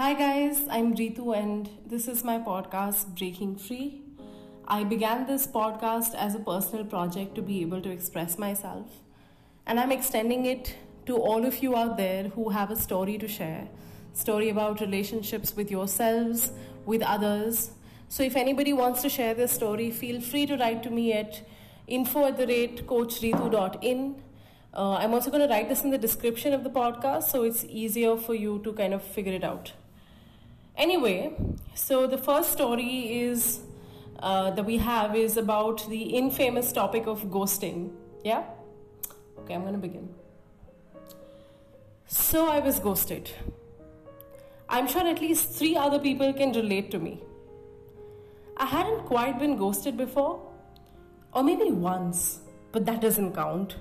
Hi, guys, I'm Ritu, and this is my podcast, Breaking Free. I began this podcast as a personal project to be able to express myself, and I'm extending it to all of you out there who have a story to share story about relationships with yourselves, with others. So, if anybody wants to share their story, feel free to write to me at info at the rate coachritu.in. Uh, I'm also going to write this in the description of the podcast so it's easier for you to kind of figure it out. Anyway, so the first story is uh, that we have is about the infamous topic of ghosting. Yeah? Okay, I'm to begin. So I was ghosted. I'm sure at least three other people can relate to me. I hadn't quite been ghosted before, or maybe once, but that doesn't count.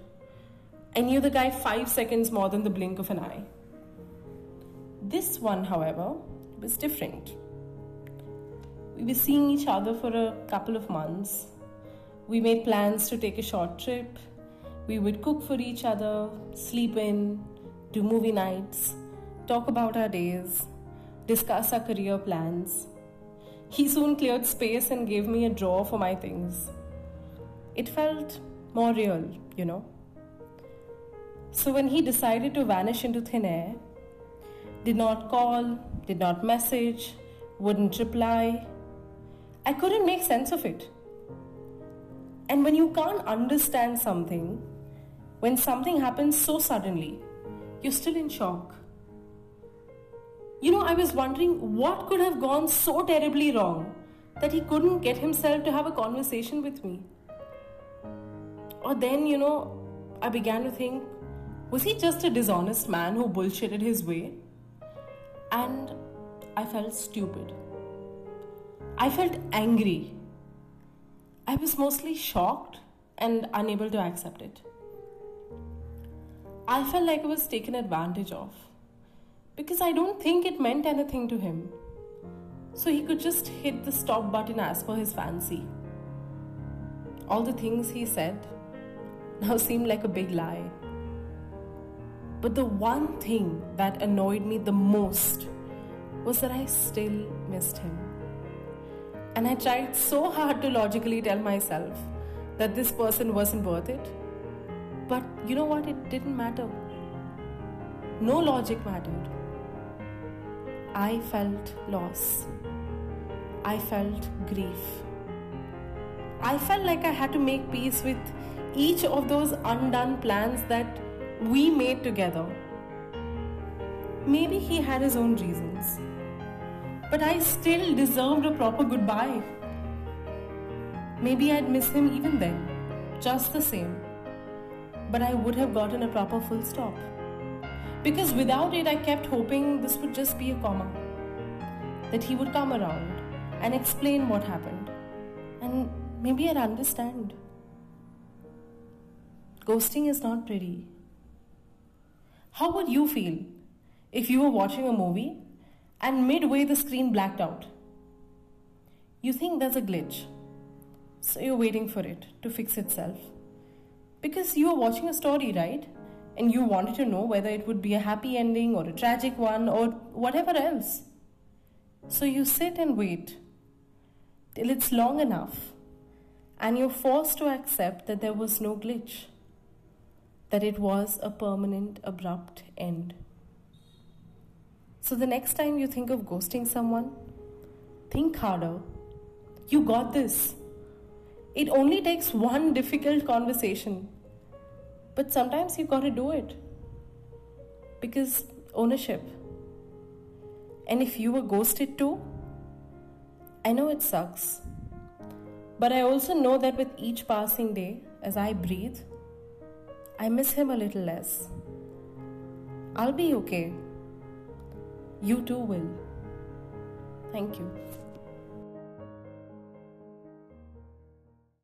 I knew the guy five seconds more than the blink of an eye. This one, however, was different. We were seeing each other for a couple of months. We made plans to take a short trip. We would cook for each other, sleep in, do movie nights, talk about our days, discuss our career plans. He soon cleared space and gave me a drawer for my things. It felt more real, you know. So when he decided to vanish into thin air, did not call, did not message, wouldn't reply. I couldn't make sense of it. And when you can't understand something, when something happens so suddenly, you're still in shock. You know, I was wondering what could have gone so terribly wrong that he couldn't get himself to have a conversation with me. Or then, you know, I began to think was he just a dishonest man who bullshitted his way? And I felt stupid. I felt angry. I was mostly shocked and unable to accept it. I felt like I was taken advantage of because I don't think it meant anything to him. So he could just hit the stop button as per his fancy. All the things he said now seemed like a big lie. But the one thing that annoyed me the most was that I still missed him. And I tried so hard to logically tell myself that this person wasn't worth it. But you know what? It didn't matter. No logic mattered. I felt loss. I felt grief. I felt like I had to make peace with each of those undone plans that we made together. Maybe he had his own reasons, but I still deserved a proper goodbye. Maybe I'd miss him even then, just the same, but I would have gotten a proper full stop. Because without it, I kept hoping this would just be a comma, that he would come around and explain what happened, and maybe I'd understand. Ghosting is not pretty. How would you feel if you were watching a movie and midway the screen blacked out? You think there's a glitch, so you're waiting for it to fix itself. Because you were watching a story, right? And you wanted to know whether it would be a happy ending or a tragic one or whatever else. So you sit and wait till it's long enough and you're forced to accept that there was no glitch that it was a permanent, abrupt end. So the next time you think of ghosting someone, think harder. You got this. It only takes one difficult conversation. But sometimes you gotta do it. Because ownership. And if you were ghosted too, I know it sucks. But I also know that with each passing day, as I breathe, I miss him a little less. I'll be okay. You too will. Thank you.